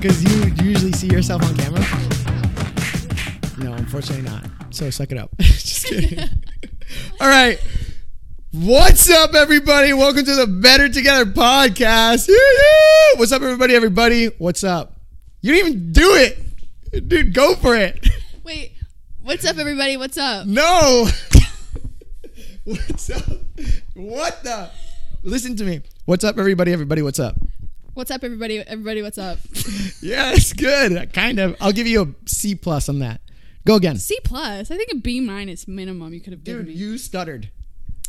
because you usually see yourself on camera. No, unfortunately not. So suck it up. Just kidding. All right. What's up, everybody? Welcome to the Better Together podcast. What's up, everybody? Everybody, what's up? You didn't even do it, dude. Go for it. Wait, what's up, everybody? What's up? No. what's up? What the? Listen to me. What's up, everybody? Everybody, what's up? What's up, everybody? Everybody, what's up? yeah, it's good. Kind of. I'll give you a C plus on that. Go again. C plus. I think a B minus minimum you could have given Dude, me. you stuttered.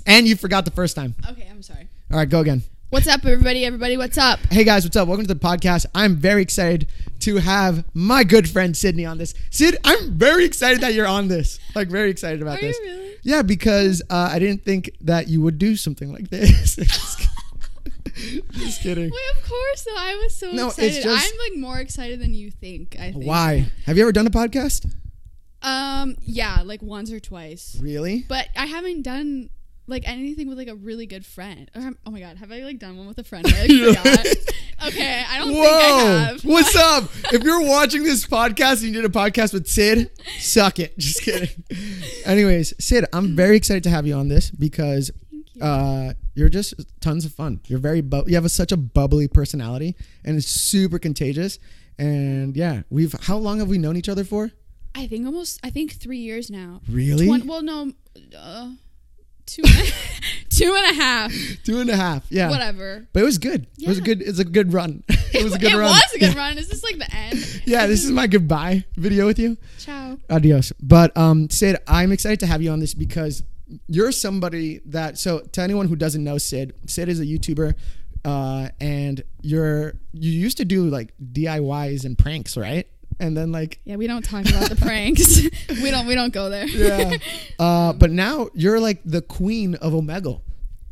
And you forgot the first time. okay, I'm sorry. All right, go again. What's up, everybody? Everybody, what's up? Hey guys, what's up? Welcome to the podcast. I'm very excited to have my good friend Sydney on this. Sid, I'm very excited that you're on this. Like very excited about Are you this. really? Yeah, because uh, I didn't think that you would do something like this. Just kidding. Wait, of course. though. I was so No, excited. just- I'm like more excited than you think. I think. Why? Have you ever done a podcast? Um. Yeah, like once or twice, Really? but I haven't done like anything with like a really good friend. Oh my god, have I like done one with a friend? I like, forgot. Okay, I don't think I Whoa! have. What's up? If you're watching this podcast and you did a podcast with Sid, suck it. Just kidding. Anyways, Sid, I'm very excited to have you on this because Uh, you're just tons of fun. You're very bu- you have a, such a bubbly personality and it's super contagious. And yeah, we've how long have we known each other for? I think almost. I think three years now. Really? One, well, no, uh, two, and two and a half. Two and a half. Yeah. Whatever. But it was good. It was a good. It's a good run. it was a good it run. It was a good run. Is this like the end? Yeah, this is my goodbye video with you. Ciao. Adios. But um, Sid, I'm excited to have you on this because you're somebody that. So to anyone who doesn't know Sid, Sid is a YouTuber, uh, and you're you used to do like DIYs and pranks, right? And then like Yeah, we don't talk about the pranks. we don't. We don't go there. yeah, uh, but now you're like the queen of Omegle,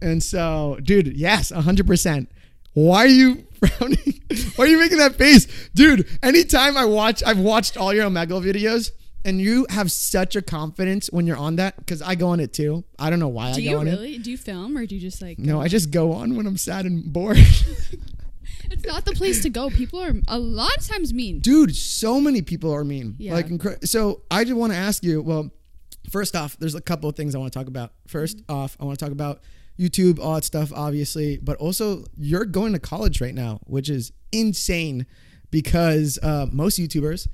and so dude, yes, hundred percent. Why are you frowning? Why are you making that face, dude? Anytime I watch, I've watched all your Omegle videos, and you have such a confidence when you're on that because I go on it too. I don't know why Do I go on it. Do you really? Do you film or do you just like? No. I just go on when I'm sad and bored. It's not the place to go. People are a lot of times mean. dude so many people are mean Yeah. like incre- so i just want to ask you well first off there's a couple of things i want to talk about 1st Mm-hmm. off i want to talk about youtube all that stuff obviously but also you're going to college right now which is insane because uh, most youtubers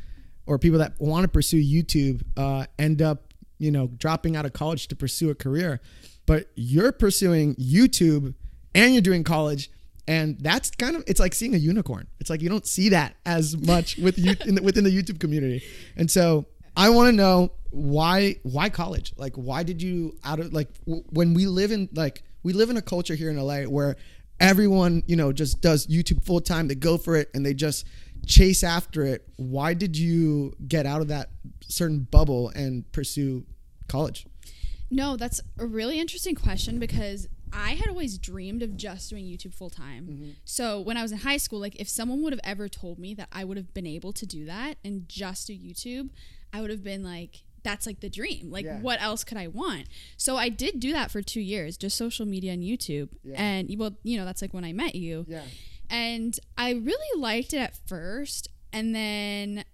or people that want to pursue youtube uh, end up you know dropping out of college to pursue a career. But you're pursuing youtube and you're doing college and that's kind of it's like seeing a unicorn. It's like you don't see that as much with you in the, within the youtube community. And so i want to know why why college? Like why did you out of like w- when we live in like we live in a culture here in la where everyone you know just does youtube full time they go for it and they just chase after it why did you get out of that certain bubble and pursue college No, that's a really interesting question because I had always dreamed of just doing YouTube full time. Mm-hmm. So when I was in high school, like if someone would have ever told me that I would have been able to do that and just do YouTube, I would have been like, that's like the dream. Like, Yeah. what else could I want? So I did do that for two years, just social media and YouTube. Yeah. And well, you know, that's like when I met you. yeah And I really liked it at first. And then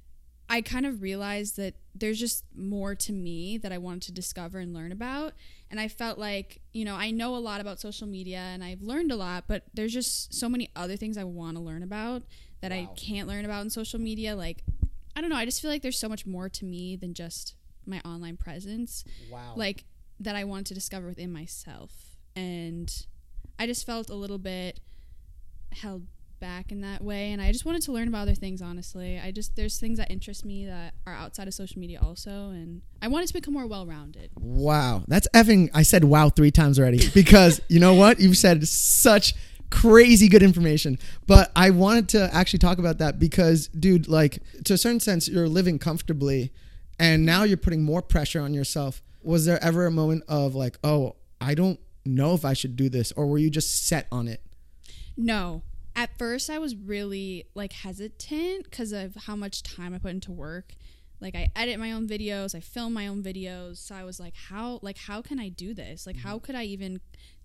I kind of realized that there's just more to me that I wanted to discover and learn about. And I felt like, you know, I know a lot about social media and I've learned a lot, but there's just so many other things I want to learn about that I can't learn about in social media. Like, I don't know. I just feel like there's so much more to me than just my online presence wow like that I wanted to discover within myself. And I just felt a little bit held back in that way and I just wanted to learn about other things honestly. I just there's things that interest me that are outside of social media also and I wanted to become more well-rounded. Wow, that's effing. I said wow three times already because you know what? You've said such crazy good information. But I wanted to actually talk about that because, dude, like to a certain sense, you're living comfortably and now you're putting more pressure on yourself. Was there ever a moment of like, oh, I don't know if I should do this? Or were you just set on it? No. At first, I was really like hesitant because of how much time I put into work. Like I edit my own videos, I film my own videos. So I was like, how like how can I do this? Like how mm-hmm. could I even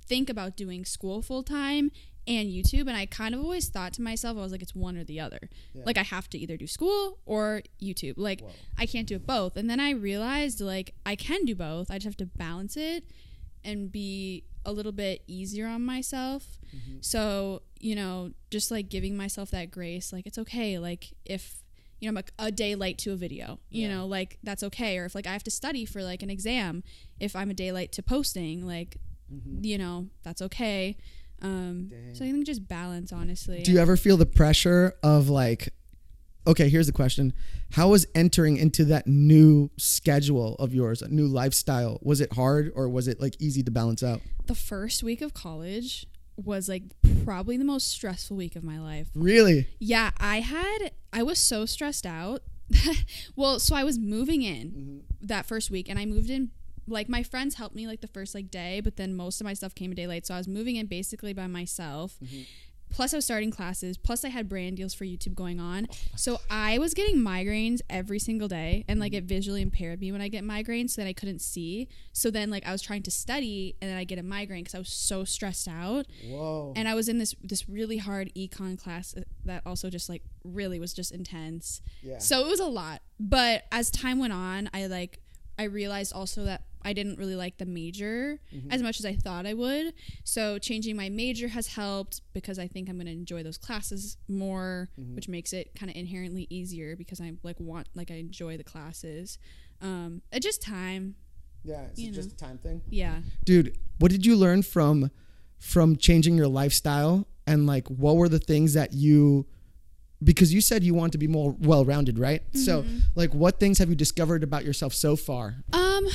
think about doing school full time and YouTube. And I kind of always thought to myself, I was like, it's one or the other. Yeah. Like I have to either do school or YouTube. Like Whoa. I can't do it both. And then I realized like I can do both. I just have to balance it and be a little bit easier on myself. Mm-hmm. So, you know, just like giving myself that grace, like it's okay. Like if you know, I'm like a day late to a video, you Yeah. know, like that's okay. Or if like I have to study for like an exam, if I'm a day late to posting, like, you know, that's okay. Um, Dang. so I think just balance, honestly. Do you ever feel the pressure of like, okay, here's the question: How was entering into that new schedule of yours, a new lifestyle? Was it hard or was it like easy to balance out? the first week of college was like probably the most stressful week of my life. Really? Yeah, I had I was so stressed out. well, so I was moving in mm-hmm. that first week and I moved in like my friends helped me like the first like day, but then most of my stuff came a day late. So I was moving in basically by myself. Mm-hmm. Plus I was starting classes, plus I had brand deals for YouTube going on. Oh, so I was getting migraines every single day and like it visually impaired me when I get migraines so that I couldn't see. So then like I was trying to study and then I get a migraine cuz I was so stressed out Whoa. and I was in this this really hard econ class uh, that also just like really was just intense. Yeah. So it was a lot. But as time went on, I like I realized also that I didn't really like the major Mm-hmm. as much as I thought I would. So changing my major has helped because I think I'm going to enjoy those classes more, Mm-hmm. which makes it kind of inherently easier because I like want like I enjoy the classes. Um, it just time. yeah, it's you just know. a time thing. Yeah. Dude, what did you learn from from changing your lifestyle and like what were the things that you because you said you want to be more well-rounded, right? So, Mm-hmm. like what things have you discovered about yourself so far? Um,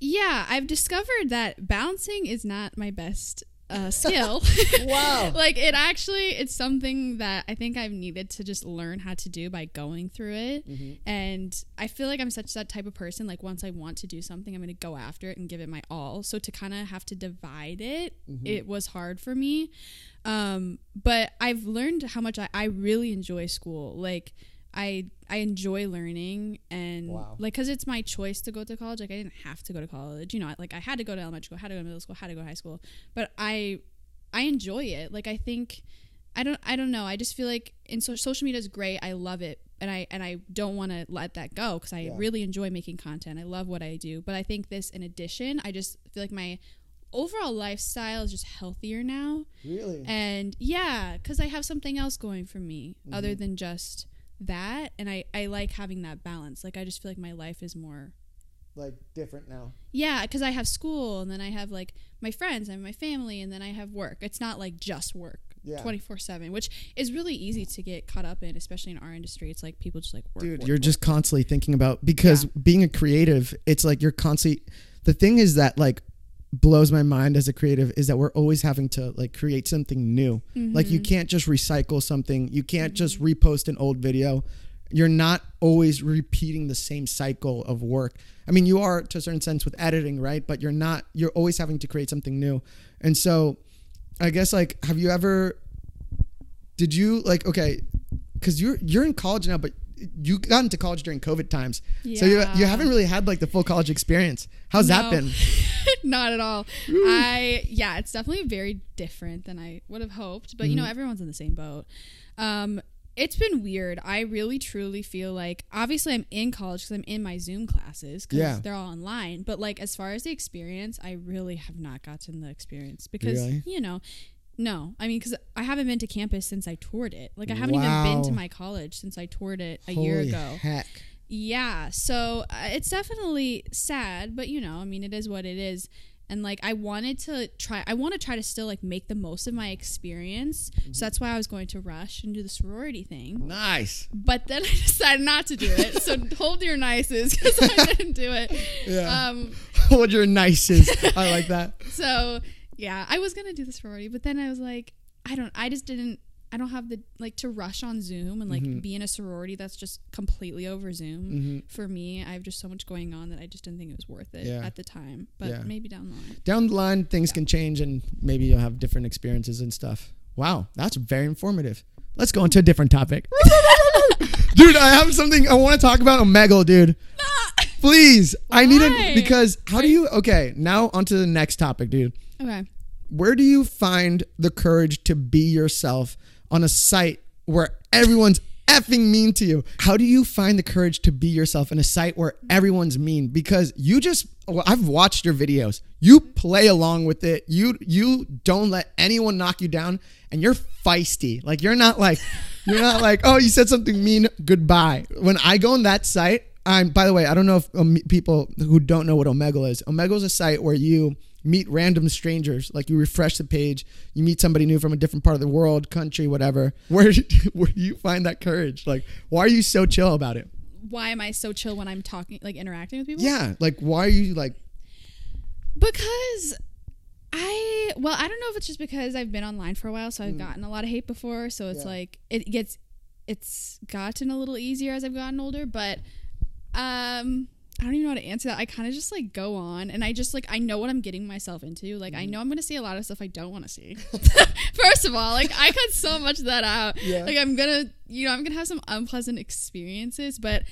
yeah, I've discovered that bouncing is not my best uh, skill. Wow. like it actually, it's something that I think I've needed to just learn how to do by going through it. And I feel like I'm such that type of person. Like once I want to do something, I'm going to go after it and give it my all. So to kind of have to divide it, it was hard for me. Um, but I've learned how much I, I really enjoy school. Like I I enjoy learning and Wow. like because it's my choice to go to college. Like I didn't have to go to college. You know, like I had to go to elementary school, had to go to middle school, had to go to high school. But I I enjoy it. Like I think I don't I don't know. I just feel like in so, social media is great. I love it. And I and I don't want to let that go because I Yeah. really enjoy making content. I love what I do. But I think this in addition, I just feel like my overall lifestyle is just healthier now. Really? And yeah, because I have something else going for me Mm-hmm. other than just that. And I, I like having that balance. Like, I just feel like my life is more, like different now. yeah, because I have school and then I have like my friends and my family and then I have work. It's not like just work. Yeah. 24 7 which is really easy to get caught up in especially in our industry it's like people just like work Dude, work, you're work. just constantly thinking about because being a creative, it's like you're constantly the thing is that like blows my mind as a creative is that we're always having to like create something new. Like Mm-hmm. you can't just recycle something. You can't just repost an old video. You're not always repeating the same cycle of work. I mean, you are to a certain sense with editing, right? But you're not you're always having to create something new. And so I guess like have you ever did you like okay because you're you're in college now but you got into college during covid times. So you, you haven't really had like the full college experience. How's that been? Not at all. I yeah it's definitely very different than i would have hoped but you Mm-hmm. know everyone's in the same boat. Um it's been weird. I really truly feel like obviously i'm in college because i'm in my zoom classes because Yeah. they're all online but like as far as the experience i really have not gotten the experience because Really? you know no i mean because i haven't been to campus since i toured it like i haven't even been to my college since i toured it a year Holy ago heck yeah, so uh, it's definitely sad, but you know, I mean, it is what it is. And like, I wanted to try, I want to try to still like make the most of my experience. Mm-hmm. So that's why I was going to rush and do the sorority thing. nice But then I decided not to do it. So hold your nices because I didn't do it. Yeah. Um, hold your nicest i like that so yeah, I was gonna do the sorority, but then I was like, I don't, I just didn't. I don't have the like to rush on Zoom and like Mm-hmm. be in a sorority that's just completely over Zoom. For me, I have just so much going on that I just didn't think it was worth it Yeah. at the time. But Yeah. maybe down the line. down the line things can change and maybe you'll have different experiences and stuff wow that's very informative let's go into a different topic. Dude i have something i want to talk about. Omegle dude. Please i need Why? it because how do you okay now onto the next topic dude. Okay. where do you find the courage to be yourself on a site where everyone's effing mean to you? How do you find the courage to be yourself in a site where everyone's mean? Because you just I've watched your videos. You play along with it. You you don't let anyone knock you down and you're feisty. Like you're not like you're not like, "Oh, you said something mean, goodbye." When I go on that site, I'm by the way, I don't know if um, people who don't know what Omegle is. Omegle is a site where you meet random strangers. Like you refresh the page, you meet somebody new from a different part of the world, country, whatever. Where where do you find that courage? Like, why are you so chill about it? Why am I so chill when I'm talking, like interacting with people? Yeah, like why are you like? Because I well, I don't know if it's just because I've been online for a while, so I've Mm. gotten a lot of hate before. So it's Yeah. like it gets it's gotten a little easier as I've gotten older, but um I don't even know how to answer that. I kind of just like go on and I just like I know what I'm getting myself into. Like Mm-hmm. I know I'm going to see a lot of stuff I don't want to see. First of all, like I cut so much of that out. Yeah. Like I'm going to you know, I'm going to have some unpleasant experiences, but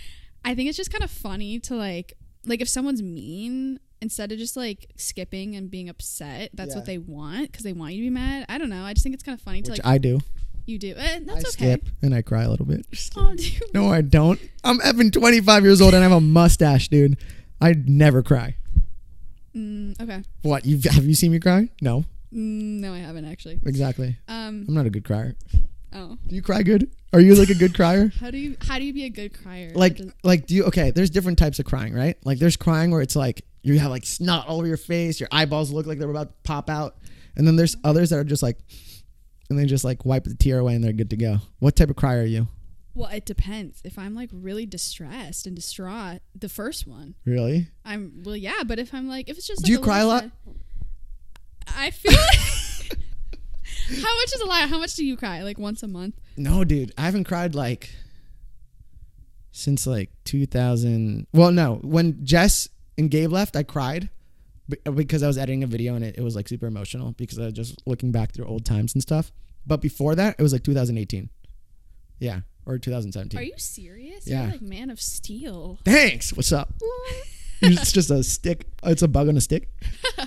I think it's just kind of funny to like like if someone's mean instead of just like skipping and being upset, that's Yeah. what they want because they want you to be mad. I don't know. I just think it's kind of funny to Which like I do. You do. Eh, that's I okay. skip and I cry a little bit. Oh, do you? No, I don't. I'm effing 25 years old and I have a mustache, dude. I never cry. Mm, okay. What? You have you seen me cry? No, Mm, no, I haven't actually. exactly. Um. I'm not a good crier. Oh. Do you cry good? Are you like a good crier? How do you how do you be a good crier? Like, like, do you? Okay, there's different types of crying, right? Like, there's crying where it's like you have like snot all over your face, your eyeballs look like they're about to pop out, and then there's others that are just like, and they just like wipe the tear away and they're good to go. What type of cry are you? well, it depends. If I'm like really distressed and distraught, the first one. Really? I'm well, yeah. But if I'm like, if it's just Do like you cry a lot? I feel. Like how much is a lot? How much do you cry? Like once a month? No, dude, I haven't cried like since like 2000. Well, no, when Jess and Gabe left, I cried because I was editing a video and it, it was like super emotional because I was just looking back through old times and stuff. But before that, it was like 2018. Yeah, or 2017. Are you serious? Yeah. You're like Man of Steel. Thanks. What's up? it's just a stick. It's a bug on a stick.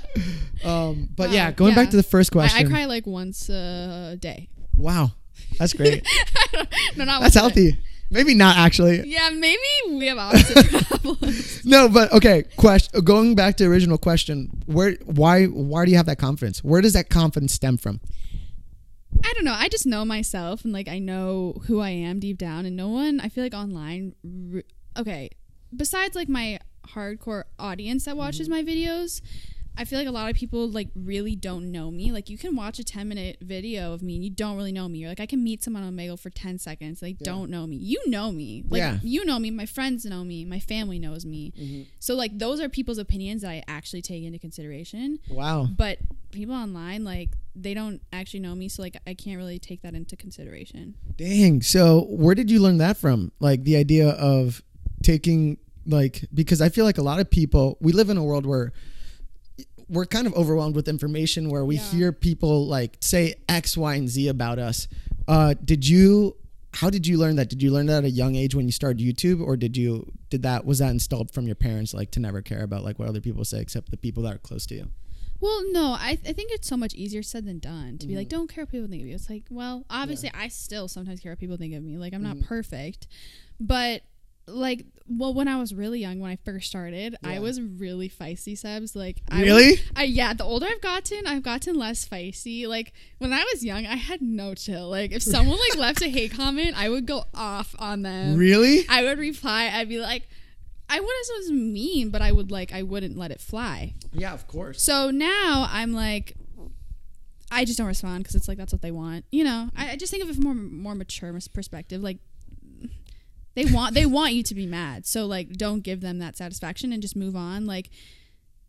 um, but yeah, Wow, going back to the first I, I cry like once a day. wow, that's great. no, not that's healthy. day. Maybe not actually. Yeah, maybe we have opposite problems. No, but okay. Question. Going back to the original question, where, why, why do you have that confidence? Where does that confidence stem from? I don't know. I just know myself and like I know who I am deep down, and no one. I feel like online. re- Okay, besides like my hardcore audience that watches Mm-hmm. my videos. I feel like a lot of people like really don't know me. Like you can watch a 10 minute video of me and you don't really know me. You're like I can meet someone on Omegle for 10 seconds. They don't know me. You know me. Like Yeah. you know me, my friends know me, my family knows me. Mm-hmm. So like those are people's opinions that I actually take into consideration Wow. but people online like they don't actually know me so like i can't really take that into consideration Dang. So where did you learn that from? Like the idea of taking like because I feel like a lot of people we live in a world where we're kind of overwhelmed with information where we Yeah. hear people like say X, Y, and Z about us. Uh, did you how did you learn that? Did you learn that at a young age when you started YouTube or did you did that was that installed from your parents like to never care about like what other people say except the people that are close to you? well no i, I think it's so much easier said than done to be Mm-hmm. like don't care what people think of you it's like well obviously i still sometimes care what people think of me like i'm Mm-hmm. not perfect but like well when i was really young when i first started i was really feisty subs like I Really? was- I, yeah the older i've gotten i've gotten less feisty like when i was young i had no chill like if someone like left a hate comment i would go off on them Really? I would reply. I'd be like, I wouldn't say it was mean, but I would like I wouldn't let it fly. Yeah, of course. So now I'm like, I just don't respond because it's like that's what they want. You know, I, I just think of it from a more more mature perspective. Like they want they want you to be mad, so like don't give them that satisfaction and just move on. Like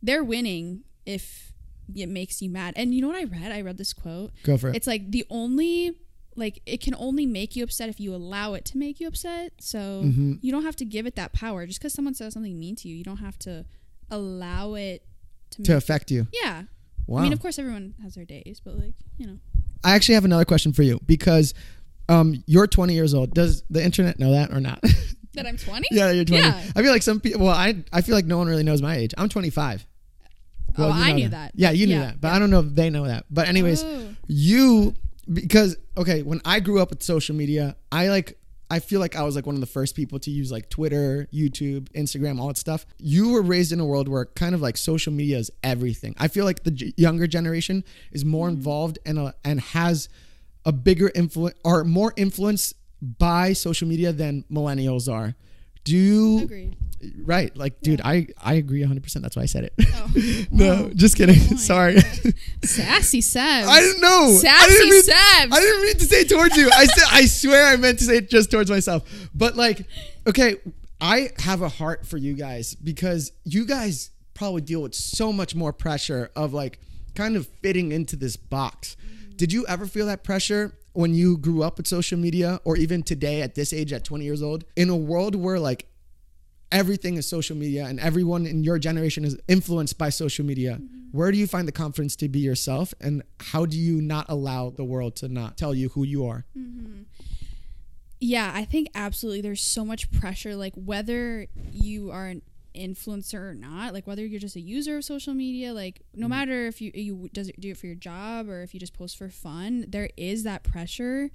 they're winning if it makes you mad. And you know what I read? I read this quote. Go for it. It's like the only like it can only make you upset if you allow it to make you upset. So Mhm. you don't have to give it that power. Just because someone says something mean to you, you don't have to allow it to. to affect you. yeah, Wow. I mean, of course, everyone has their days, but like you know, I actually have another question for you because um, you're 20 years old. Does the internet know that or not? that I'm 20. yeah, you're 20. Yeah. I feel like some people. Well, I I feel like no one really knows my age. I'm 25. Oh, you I knew that. Yeah, you knew Yeah, that, but yeah. I don't know if they know that. But anyways, Oh. you because okay, when I grew up with social media, I like I feel like I was like one of the first people to use like Twitter, YouTube, Instagram, all that stuff. You were raised in a world where kind of like social media is everything. I feel like the j- younger generation is more involved and uh, and has a bigger influence or more influenced by social media than millennials are. Do you agree? right? Like, dude, I I agree 100. percent That's why I said it. Oh. no, Wow. just kidding. Oh point. Sorry. Sassy Seb. I didn't know. I Sassy didn't mean, Sebs. I didn't mean to say towards you. I said I swear I meant to say it just towards myself. But like, okay, I have a heart for you guys because you guys probably deal with so much more pressure of like kind of fitting into this box. Did you ever feel that pressure when you grew up with social media or even today at this age at 20 years old in a world where like everything is social media and everyone in your generation is influenced by social media? Mm-hmm. Where do you find the confidence to be yourself and how do you not allow the world to not tell you who you are? Mm-hmm. Yeah, I think absolutely there's so much pressure like whether you are an influencer or not, like whether you're just a user of social media, like no matter if you you does it do it for your job or if you just post for fun, there is that pressure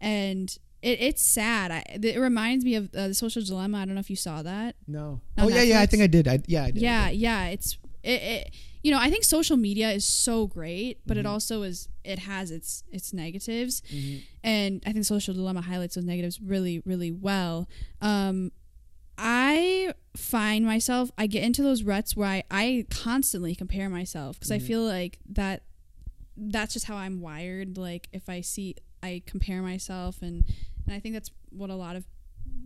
and it, it's sad. I, it reminds me of uh, the social dilemma. I don't know if you saw that. no oh yeah yeah i think i did I, yeah I did, I Yeah, did. yeah, it's it, it you know, I think social media is so great, but Mm-hmm. it also is it has its its negatives. Mm-hmm. And I think social dilemma highlights those negatives really really well. Um I find myself I get into those ruts where I, I constantly compare myself because Mm-hmm. I feel like that that's just how I'm wired like if I see I compare myself and and I think that's what a lot of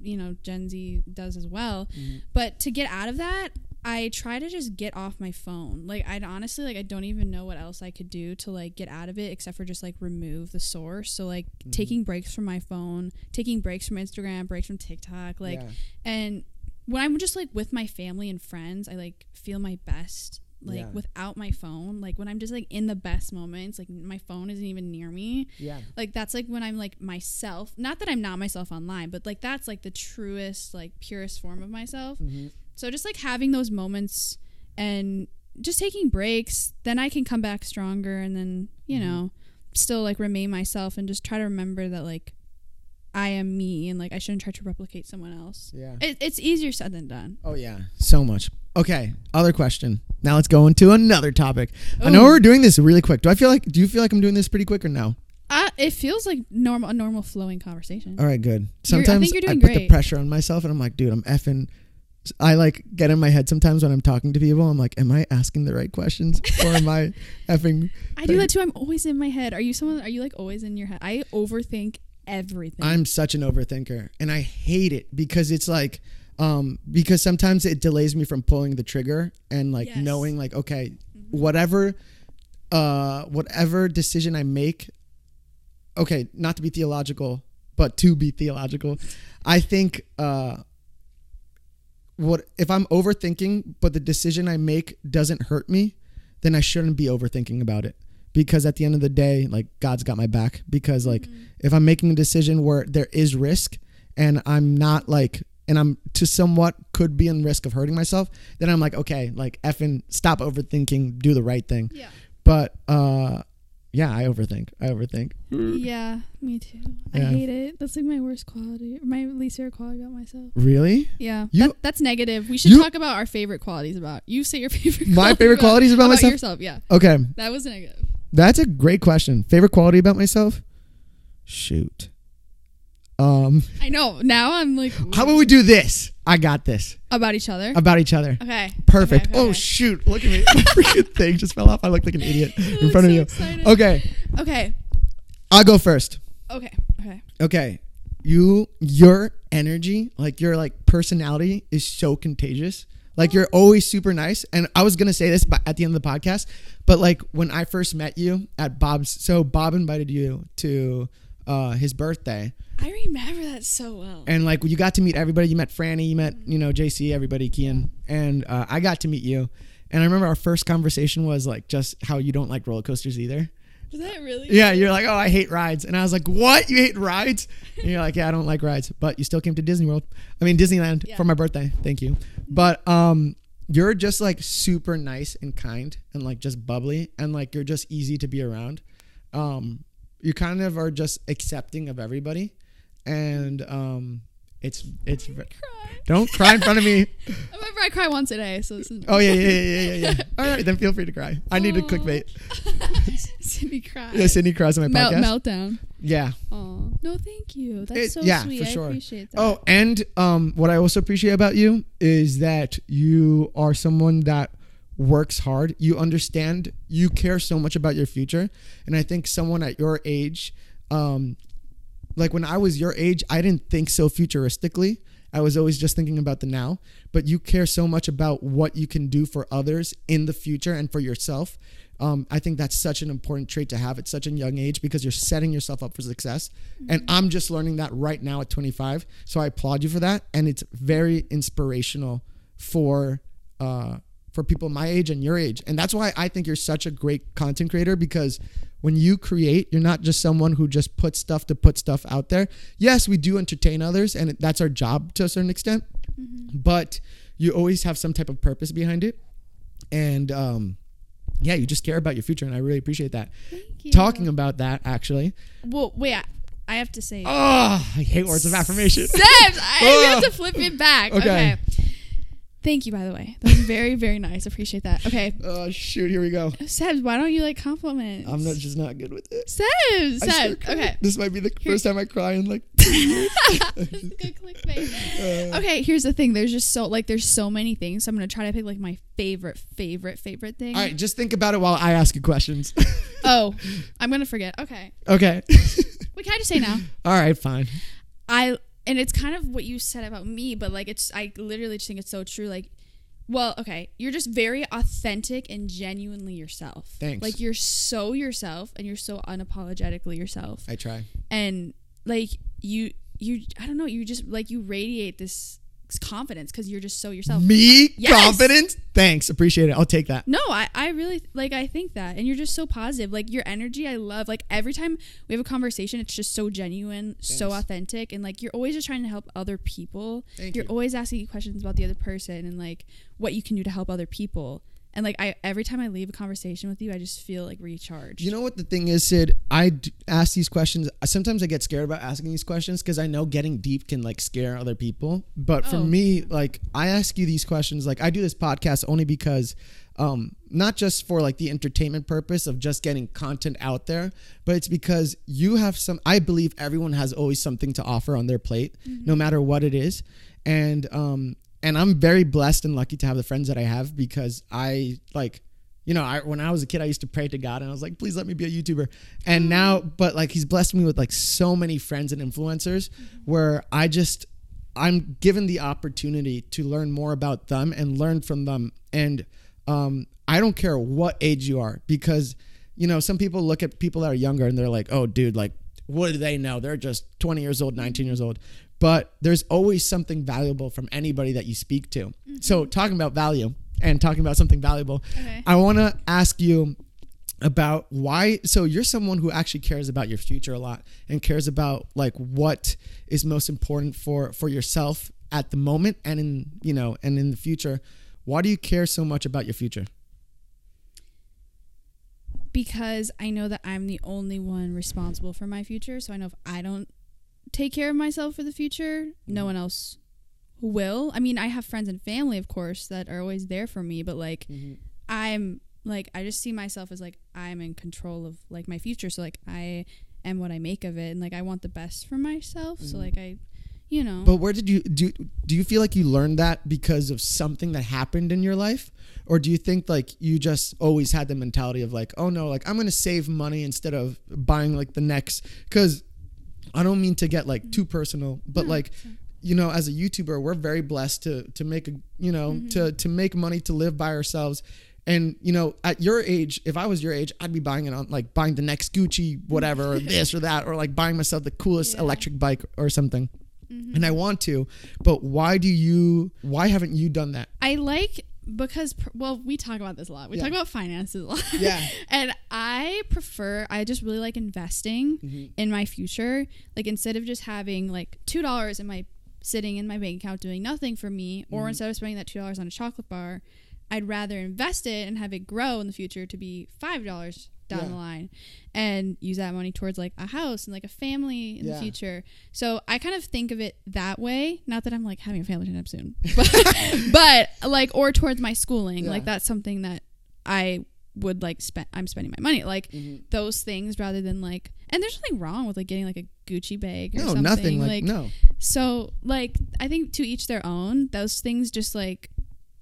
you know Gen Z does as well. Mm-hmm. But to get out of that, I try to just get off my phone. Like I'd honestly like I don't even know what else I could do to like get out of it except for just like remove the source. So like Mm-hmm. taking breaks from my phone, taking breaks from Instagram, breaks from TikTok, like Yeah. and when I'm just like with my family and friends, I like feel my best like Yeah. without my phone. Like when I'm just like in the best moments, like my phone isn't even near me yeah like that's like when i'm like myself not that i'm not myself online but like that's like the truest like purest form of myself Mhm. So just like having those moments and just taking breaks then i can come back stronger and then you Mm-hmm. know still like remain myself and just try to remember that like i am me and like i shouldn't try to replicate someone else. Yeah. It, it's easier said than done. Oh yeah. So much. Okay other question. Now let's go into another topic. I know we're doing this really quick. Do i feel like do you feel like i'm doing this pretty quick or no? Uh, it feels like normal a normal flowing conversation. All right, good. You're- I Sometimes think you're I doing put the pressure on myself, and I'm like, dude, I'm effing. I like get in my head sometimes when I'm talking to people. I'm like, am I asking the right questions or am I effing? i do that too i'm always in my head are you someone are you like always in your head i overthink everything I'm such an overthinker, and I hate it because it's like, um, because sometimes it delays me from pulling the trigger and like Yes. Mm-hmm. knowing like, okay, whatever, uh, whatever decision I make, okay, not to be theological, but to be theological, I think, uh, what if I'm overthinking, but the decision I make doesn't hurt me, then I shouldn't be overthinking about it. Because at the end of the day, like God's got my back. Because like if I'm making a decision where there is risk and I'm not like and I'm to somewhat could be in risk of hurting myself, then I'm like, okay, like effing stop overthinking, do the right thing. yeah But uh yeah, I overthink. I overthink. Yeah, me too. I Yeah. hate it. That's like my worst quality, my least favorite quality about myself. Really? Yeah, You- that, that's negative. We should you- talk about our favorite qualities about you. Say your favorite. My quality favorite qualities about myself? yourself. Yeah, Okay. that was negative. That's a great question. Favorite quality about myself? Shoot. Um, I know. Now I'm like how about we do this? I got this about each other. about each other. okay. Perfect. Okay, okay, oh okay. shoot! Look at me. My freaking thing just fell off. I look like an idiot in front of you. excited. Okay, Okay. I'll go first. Okay. Okay. Okay, you your energy, like your like personality, is so contagious. Like you're always super nice. And I was gonna say this at the end of the podcast, but like when I first met you at Bob's, so Bob invited you to uh, his birthday. I remember that so well. and like you got to meet everybody. You met Franny, you met you know JC, everybody, Kian, and uh, I got to meet you. And I remember our first conversation was like just how you don't like roller coasters either. Was that really? Yeah, you're like, oh, I hate rides, and I was like, what? You hate rides? And you're like, yeah, I don't like rides, but you still came to Disney World. I mean Disneyland Yeah. for my birthday. Thank you. But um, you're just like super nice and kind and like just bubbly and like you're just easy to be around. Um, you kind of are just accepting of everybody, and um, it's it's. Cry. Don't cry in front of me. Remember, I cry once a day, so this is. Oh yeah, yeah, yeah, yeah, yeah. yeah. All right, then feel free to cry. I need a clickbait. Cindy cried. Yeah, Sydney cries on my Melt, podcast. meltdown. Yeah. Oh no, thank you. That's It- so yeah, sweet. for I sure. appreciate that. Oh, and um, what I also appreciate about you is that you are someone that works hard. You understand. You care so much about your future, and I think someone at your age, um, like when I was your age, I didn't think so futuristically. I was always just thinking about the now, but you care so much about what you can do for others in the future and for yourself. Um, I think that's such an important trait to have at such a young age because you're setting yourself up for success. And I'm just learning that right now at 25. So I applaud you for that. And it's very inspirational for uh, for people my age and your age. And that's why I think you're such a great content creator because when you create, you're not just someone who just puts stuff to put stuff out there. Yes, we do entertain others, and that's our job to a certain extent, mm-hmm. but you always have some type of purpose behind it. And um, yeah, you just care about your future, and I really appreciate that. Thank you. Talking about that, actually, Well, wait. I, I have to say. oh, I hate words of affirmation. Sebs, I, you have ah. to flip it back. Okay. Okay. Thank you, by the way. That was very, very nice. Appreciate that. Okay. Oh shoot, here we go. Sebs, why don't you like compliments? I'm not just not good with it. Sebs, I Sebs. cry. Okay. This might be the Here- first time I cry in like two years. Good clickbait. Uh, Okay, here's the thing. There's just so like there's so many things. So I'm gonna try to pick like my favorite, favorite, favorite thing. All right, just think about it while I ask you questions. Oh, I'm gonna forget. Okay. okay. What can I just say now? All right, fine. I and it's kind of what you said about me, but like it's I literally just think it's so true. Like, well, okay, you're just very authentic and genuinely yourself. Thanks. Like you're so yourself and you're so unapologetically yourself. I try. And like you you I don't know, you just like you radiate this confidence because you're just so yourself. Me Yes. confidence. Thanks, appreciate it. I'll take that. No, I, I really like I think that and you're just so positive. Like your energy I love. Like every time we have a conversation it's just so genuine, so authentic and like you're always just trying to help other people. Thank you're you. always asking questions about the other person and like what you can do to help other people. And like I every time I leave a conversation with you I just feel like recharged. You know what the thing is, Sid? I d- ask these questions. Sometimes I get scared about asking these questions because I know getting deep can like scare other people. But for Oh. me, like I ask you these questions. Like I do this podcast only because, um, not just for like the entertainment purpose of just getting content out there, but it's because you have some. I believe everyone has always something to offer on their plate, no matter what it is, and um, and I'm very blessed and lucky to have the friends that I have because I like you know, I, when I was a kid, I used to pray to God and I was like, please let me be a YouTuber. And now, but like, he's blessed me with like so many friends and influencers where I just, I'm given the opportunity to learn more about them and learn from them. And um, I don't care what age you are because, you know, some people look at people that are younger and they're like, oh, dude, like, what do they know? They're just 20 years old, 19 years old. But there's always something valuable from anybody that you speak to. So, mm-hmm. talking about value and talking about something valuable, Okay. I want to ask you about why so you're someone who actually cares about your future a lot and cares about like what is most important for for yourself at the moment and in you know and in the future why do you care so much about your future because I know that I'm the only one responsible for my future. So I know if I don't take care of myself for the future, no mm-hmm. one else will. I mean, I have friends and family, of course, that are always there for me, but like mm-hmm. I'm like I just see myself as like I'm in control of like my future. So like I am what I make of it and like I want the best for myself. So mm-hmm. like I you know but where did you do do you feel like you learned that because of something that happened in your life or do you think like you just always had the mentality of like oh no like i'm gonna save money instead of buying like the next because i don't mean to get like too personal but No, like sure. you know as a youtuber we're very blessed to to make a you know Mm-hmm. to to make money to live by ourselves and you know at your age if i was your age i'd be buying it on like buying the next gucci whatever or this or that or like buying myself the coolest Yeah. Mm-hmm. electric bike or something and i want to but why do you why haven't you done that I like because well we talk about this a lot. We Yeah. talk about finances a lot. Yeah. and I prefer I just really like investing Mm-hmm. in my future. Like instead of just having like $2 in my sitting in my bank account doing nothing for me, or Mhm. instead of spending that two dollars on a chocolate bar, I'd rather invest it and have it grow in the future to be five dollars down Yeah. the line, and use that money towards like a house and like a family in Yeah. the future. So I kind of think of it that way. Not that I'm like having a family anytime soon, but, but like or towards my schooling. Yeah. Like that's something that I would like spend. I'm spending my money like Mhm. those things rather than like. And there's nothing wrong with like getting like a Gucci bag or No, something. nothing. Like, no. So like I think to each their own. Those things just like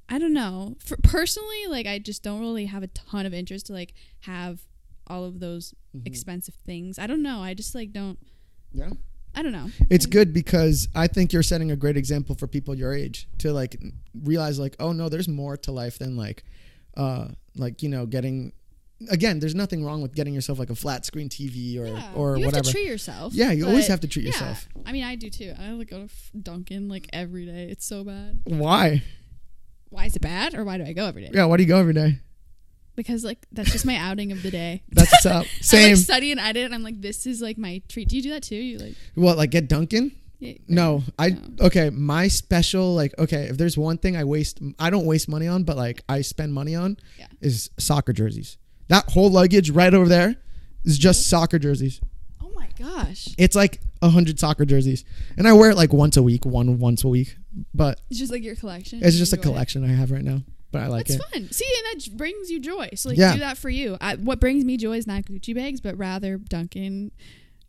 I don't know. For personally, like I just don't really have a ton of interest to like have all of those Mhm. expensive things. I don't know. I just like don't. Yeah. I don't know. It's good because I think you're setting a great example for people your age to like realize like, oh no, there's more to life than like, uh, like you know, getting. Again, there's nothing wrong with getting yourself like a flat screen TV or Yeah. or you whatever. have to treat yourself. yeah, you always have to treat yeah. yourself. I mean, I do too. I like go to Dunkin' like every day. It's so bad. Why? Why is it bad, or why do I go every day? Yeah, why do you go every day? Because like that's just my outing of the day. That's what's up. I Same. like study and edit, and I'm like, this is like my treat. Do you do that too? You like? what, like get Dunkin'? Yeah, No, I No. okay. My special like okay. If there's one thing I waste, I don't waste money on, but like I spend money on, Yeah. is soccer jerseys. That whole luggage right over there is just soccer jerseys. Oh my gosh, It's like a hundred soccer jerseys, and I wear it like once a week, one once a week. But it's just like your collection. it's You just a enjoy it. collection I have right now. But I like That's it. fun. See, and that brings you joy. So like, Yeah. do that for you. I, what brings me joy is not Gucci bags, but rather Dunkin',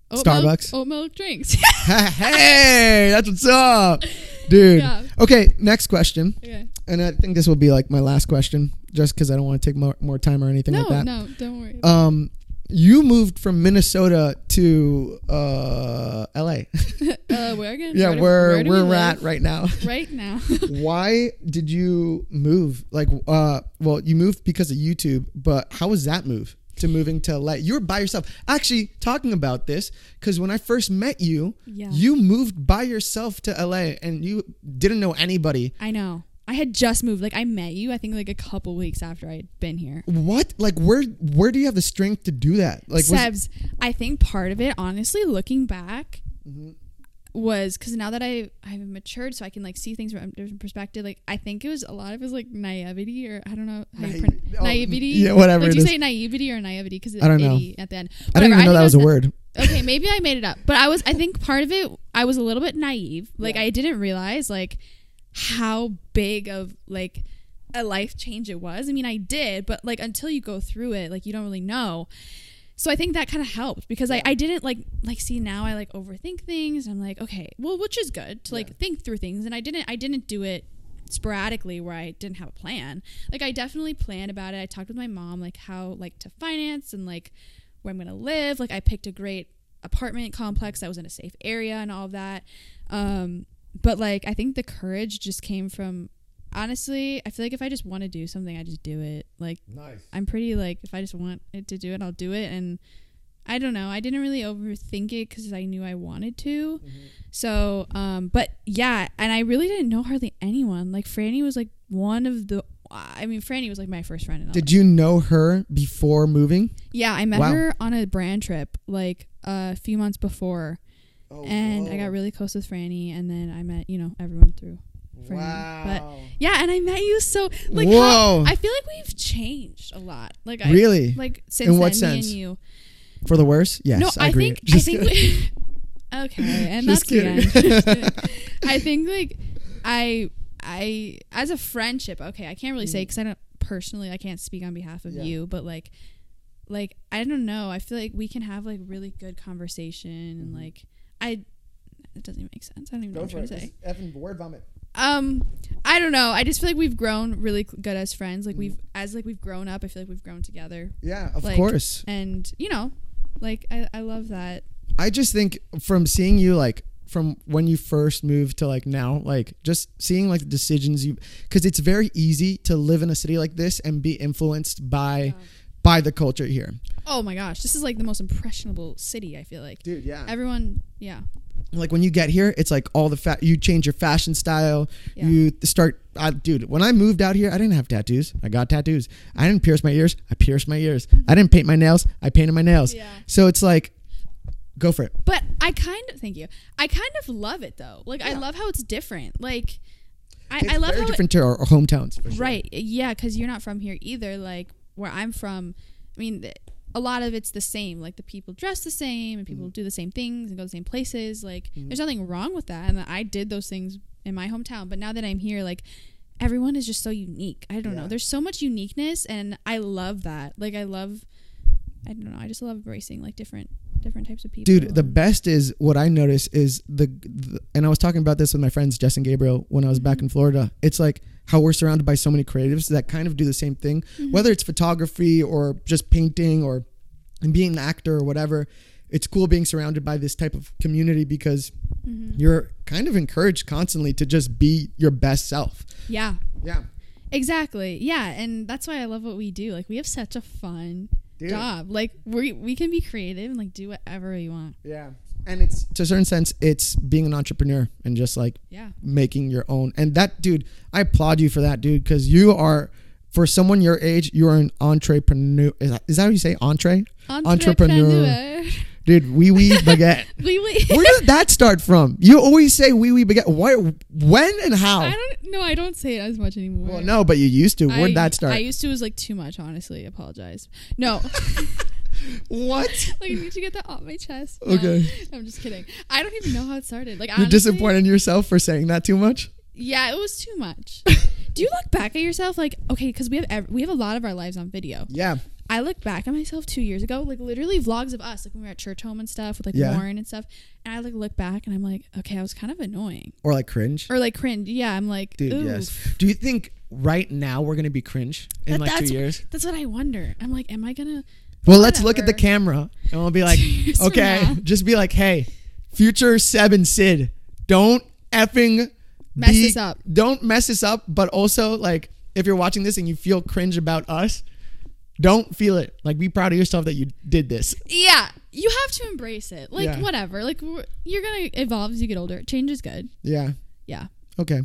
oat Starbucks. milk, oat milk drinks. hey, that's what's up, dude. yeah. Okay, next question, Okay. and I think this will be like my last question, just because I don't want to take more, more time or anything No, like that. no, don't worry. Um, you moved from Minnesota to uh, L.A. uh, where again? yeah, Where where where do we we're live? at right now. right now. Why did you move? Like, uh, well, you moved because of YouTube, but how was that move to moving to LA? You were by yourself. Actually, talking about this, because when I first met you, yeah. you moved by yourself to LA and you didn't know anybody. I know. I had just moved. Like I met you. I think like a couple weeks after I'd been here. What? Like, where? Where do you have the strength to do that? Like, was, Sebs, I think part of it, honestly, looking back, Mhm. was because now that I I've matured, so I can like see things from a different perspective. Like I think it was a lot of it was like naivety, or I don't know how you pronounce oh, naivety. yeah, whatever Like, do you say naivety or naivety? Because I don't know. at the end. I didn't even know that was a word. okay, maybe I made it up, but I was. I think part of it, I was a little bit naive. Like Yeah. I didn't realize like how big of like a life change it was. I mean, I did, but like until you go through it, like you don't really know. So I think that kind of helped because I, I didn't like like see now I like overthink things. I'm like okay, well, which is good to like Yeah. think through things, and I didn't I didn't do it sporadically where I didn't have a plan. Like I definitely planned about it. I talked with my mom like how like to finance and like where I'm gonna live. Like I picked a great apartment complex that was in a safe area and all of that. Um, but like I think the courage just came from honestly. I feel like if I just want to do something, I just do it. Like Nice. I'm pretty like if I just want it to do it, I'll do it. And I don't know. I didn't really overthink it because I knew I wanted to. So, um, but yeah, and I really didn't know hardly anyone. Like Franny was like one of the. I mean, Franny was like my first friend. In Did you know her before moving? yeah, I met Wow. her on a brand trip like a few months before, Oh, and I got really close with Franny, and then I met you know everyone through. Franny. Wow. Yeah, and I met you so like Whoa. how- I feel like we've changed a lot. Like I really? like since In what then, sense? me and you. For the worse? Yes, no, I, I, agree. think Just I think we, okay, and Just that's the end. I think like I I as a friendship, okay, I can't really say because I don't personally I can't speak on behalf of Mm. Yeah. you, but like like I don't know. I feel like we can have like really good conversation and Mhm. like I. It doesn't even make sense. I don't even know what I'm it. trying to say. Effing word vomit. Um, I don't know. I just feel like we've grown really good as friends. Like Mhm. we've as like we've grown up. I feel like we've grown together, Yeah, of Like- course. and you know, like I I love that. I just think from seeing you like from when you first moved to like now, like just seeing like the decisions you because it's very easy to live in a city like this and be influenced by by the culture here. Oh my gosh, this is like the most impressionable city. I feel like Dude, yeah. everyone. Yeah, like when you get here, it's like all the fat. You change your fashion style. Yeah. You start, I, dude. When I moved out here, I didn't have tattoos. I got tattoos. I didn't pierce my ears. I pierced my ears. I didn't paint my nails. I painted my nails. yeah. So it's like Go for it. But I kind of thank you. I kind of love it though. Like I love how it's different. Like I, It's I love very how it, different to our our hometowns. For sure. right. Yeah, because you're not from here either. Like where I'm from, I mean, a lot of it's the same. Like the people dress the same and Mm-hmm. people do the same things and go to the same places. Like there's nothing wrong with that. And I did those things in my hometown. But now that I'm here, like everyone is just so unique. I don't Yeah. know. There's so much uniqueness, and I love that. Like I love. I don't know. I just love embracing like different different types of people. Dude, the best is what I notice is the, the and I was talking about this with my friends Jess and Gabriel when I was Mm-hmm. back in Florida. It's like how we're surrounded by so many creatives that kind of do the same thing, Mm-hmm. whether it's photography or just painting or and being an actor or whatever. It's cool being surrounded by this type of community because Mm-hmm. you're kind of encouraged constantly to just be your best self. yeah. Yeah. Exactly. Yeah, and that's why I love what we do. Like we have such a fun Dude. job. Like we we can be creative and like do whatever we want. Yeah. And it's to a certain sense, it's being an entrepreneur and just like Yeah. making your own. And that dude, I applaud you for that, dude, because you are for someone your age, you are an entrepreneur. Is that, is that how you say entree? Entrepreneur. Dude, wee wee baguette. We we. Where does that start from? You always say wee wee baguette. Why, when and how? I don't know. I don't say it as much anymore. well, no, but you used to. Where'd I- that start? I used to was like too much. Honestly, apologize. No, what? like I need to get that off my chest. No, Okay. I'm just kidding. I don't even know how it started. Like You're honestly, disappointed in yourself for saying that too much? Yeah, it was too much. Do you look back at yourself like okay? Because we have ev- we have a lot of our lives on video. Yeah. I look back at myself two years ago, like literally vlogs of us, like when we were at church home and stuff with like Yeah. Warren and stuff. And I like look back and I'm like, okay, I was kind of annoying Or like cringe? or like cringe. Yeah, I'm like, Dude, yes. Do you think right now we're going to be cringe in That- like two years? That's what I wonder. I'm like, am I gonna? Well, let's look at the camera and we'll be like, Years from okay, now. just be like, hey, future Seven Sid, don't effing Mess be- this up. Don't mess this up. But also, like, if you're watching this and you feel cringe about us, don't feel it. Like, be proud of yourself that you did this. Yeah, you have to embrace it. Like Yeah. whatever. Like you're gonna evolve as you get older. Change is good. Yeah. Yeah. Okay.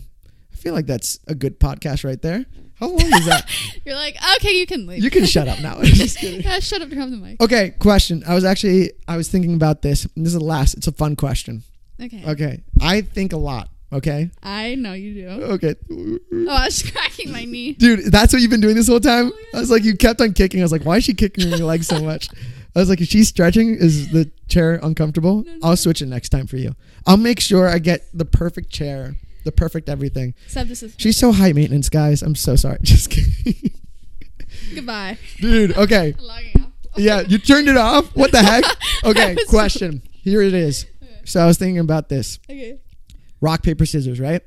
I feel like that's a good podcast right there. How long is that? You're like, okay, you can leave. you can shut up now. Just kidding. yeah, shut up to come the mic. Okay, question. I was actually I was thinking about this. and This is the last. It's a fun question. Okay. Okay. I think a lot. Okay. I know you do. Okay. Oh, I was cracking my knee. Dude, that's what you've been doing this whole time? Oh, I was like, you kept on kicking. I was like, why is she kicking your leg so much? I was like, is she stretching? Is the chair uncomfortable? No, no. I'll switch it next time for you. I'll make sure I get the perfect chair, the perfect everything. Sub, this is She's so high maintenance, guys. I'm so sorry. Just kidding. goodbye. Dude, okay. Logging off. Yeah, you turned it off? What the heck? Okay, question. Here it is. So I was thinking about this. Okay. rock paper scissors right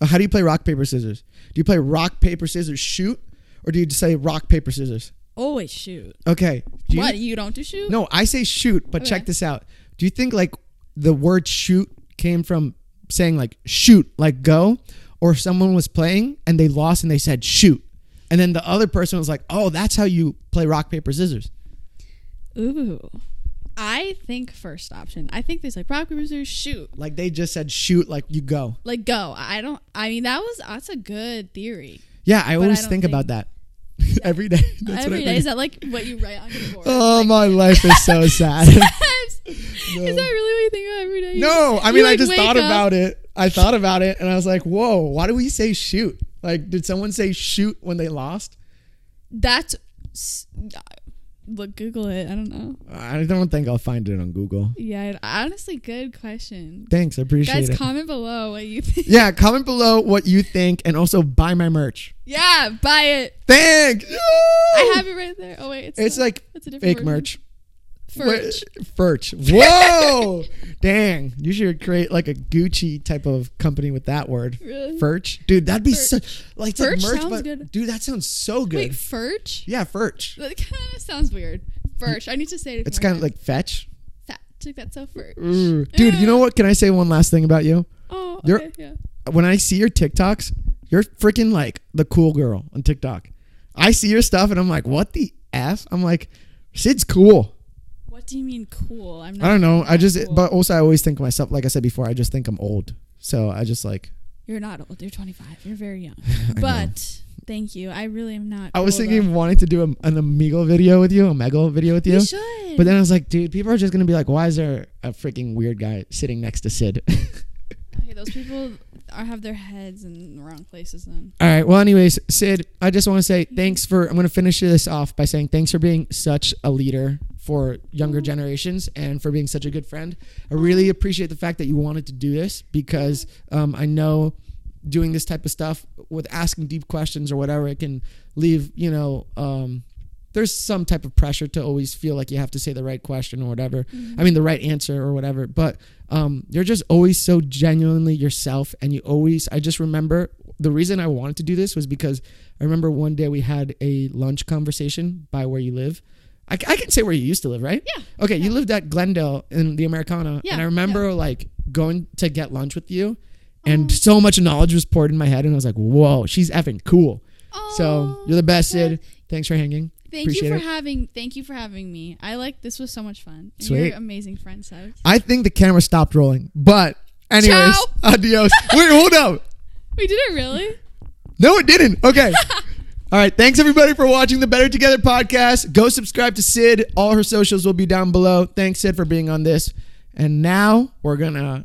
Uh, how do you play rock paper scissors do you play rock paper scissors shoot or do you just say rock paper scissors Always shoot. okay do you, what you don't do shoot? no i say shoot but check this out do you think like the word shoot came from saying like shoot like go or someone was playing and they lost and they said shoot and then the other person was like oh that's how you play rock paper scissors Ooh. I think first option. I think there's like rock paper scissors shoot. like they just said shoot like you go Like go. I don't. I mean that was that's a good theory. yeah i I always don't think, think- about that every day That's Every what I day is that like what you write on your board? oh my life is so sad is that really what you think about every day? No, I mean I just thought up- about it. I thought about it and I was like, "Whoa, why do we say shoot? Like did someone say shoot when they lost?" That's look. Google it. I don't know. I don't think I'll find it on Google. Yeah, honestly, good question. Thanks, I appreciate Guys, it. Guys, comment below what you think. yeah, comment below what you think and also buy my merch. Yeah, buy it. Thanks. I have it right there. Oh wait, it's, It's not- like it's a different fake version. merch. Furch. Furch. Whoa! Dang, you should create like a Gucci type of company with that word. Really? Furch, dude, that'd be Furch. such like it's like merch, sounds but good. dude, that sounds so good. Wait, Furch? yeah, Furch. That kind of sounds weird. Furch. I need to say it. It's kind of like fetch. fat. Took that so Furch. Ooh. Dude, you eh. know what? Can I say one last thing about you? Oh, You're- okay, yeah. When I see your TikToks, you're freaking like the cool girl on TikTok. I see your stuff and I'm like, what the F? I'm like, Sid's cool. Do you mean cool? I'm not. I don't know. I just, cool. but also I always think of myself, like I said before, I just think I'm old. So I just like, you're not old. You're 25. You're very young. know. But Thank you. I really am not. I was thinking though. wanting to do a, an Amigo video with you, a Mego video with you. You should. But then I was like, dude, people are just gonna be like, why is there a freaking weird guy sitting next to Sid? okay, those people are have their heads in the wrong places. Then All right. Well, anyways, Sid, I just want to say thanks for. I'm going to finish this off by saying thanks for being such a leader for younger generations and for being such a good friend. I really appreciate the fact that you wanted to do this because um, I know doing this type of stuff with asking deep questions or whatever, it can leave, you know, um, there's some type of pressure to always feel like you have to say the right question or whatever. I mean, the right answer or whatever. But um, you're just always so genuinely yourself. And you always, I just remember the reason I wanted to do this was because I remember one day we had a lunch conversation by where you live. I, I can say where you used to live, right? Yeah. Okay, you lived at Glendale in the Americana. Yeah, And I remember like going to get lunch with you. And so much knowledge was poured in my head, and I was like, "Whoa, she's effing cool." So you're the best, Sid. Sid. Thanks for hanging. Thank Appreciate you for it. having. Thank you for having me. I like this was so much fun. And Sweet. You're amazing friend, so I think the camera stopped rolling, but anyways, Ciao. adios. Wait, hold up. we did it really. No, it didn't. Okay. All right. Thanks everybody for watching the Better Together podcast. Go subscribe to Sid. All her socials will be down below. Thanks, Sid, for being on this. And now we're gonna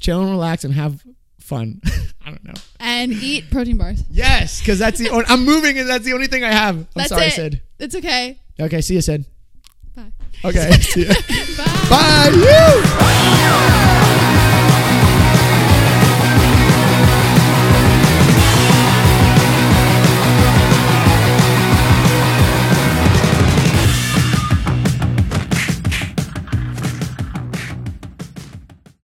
chill and relax and have fun. I don't know. And eat protein bars. Yes, because that's the only, I'm moving and that's the only thing I have. I'm That's sorry, it. Sid. It's okay. Okay, see you, Sid. Bye. Okay. see ya. Bye. Bye. You.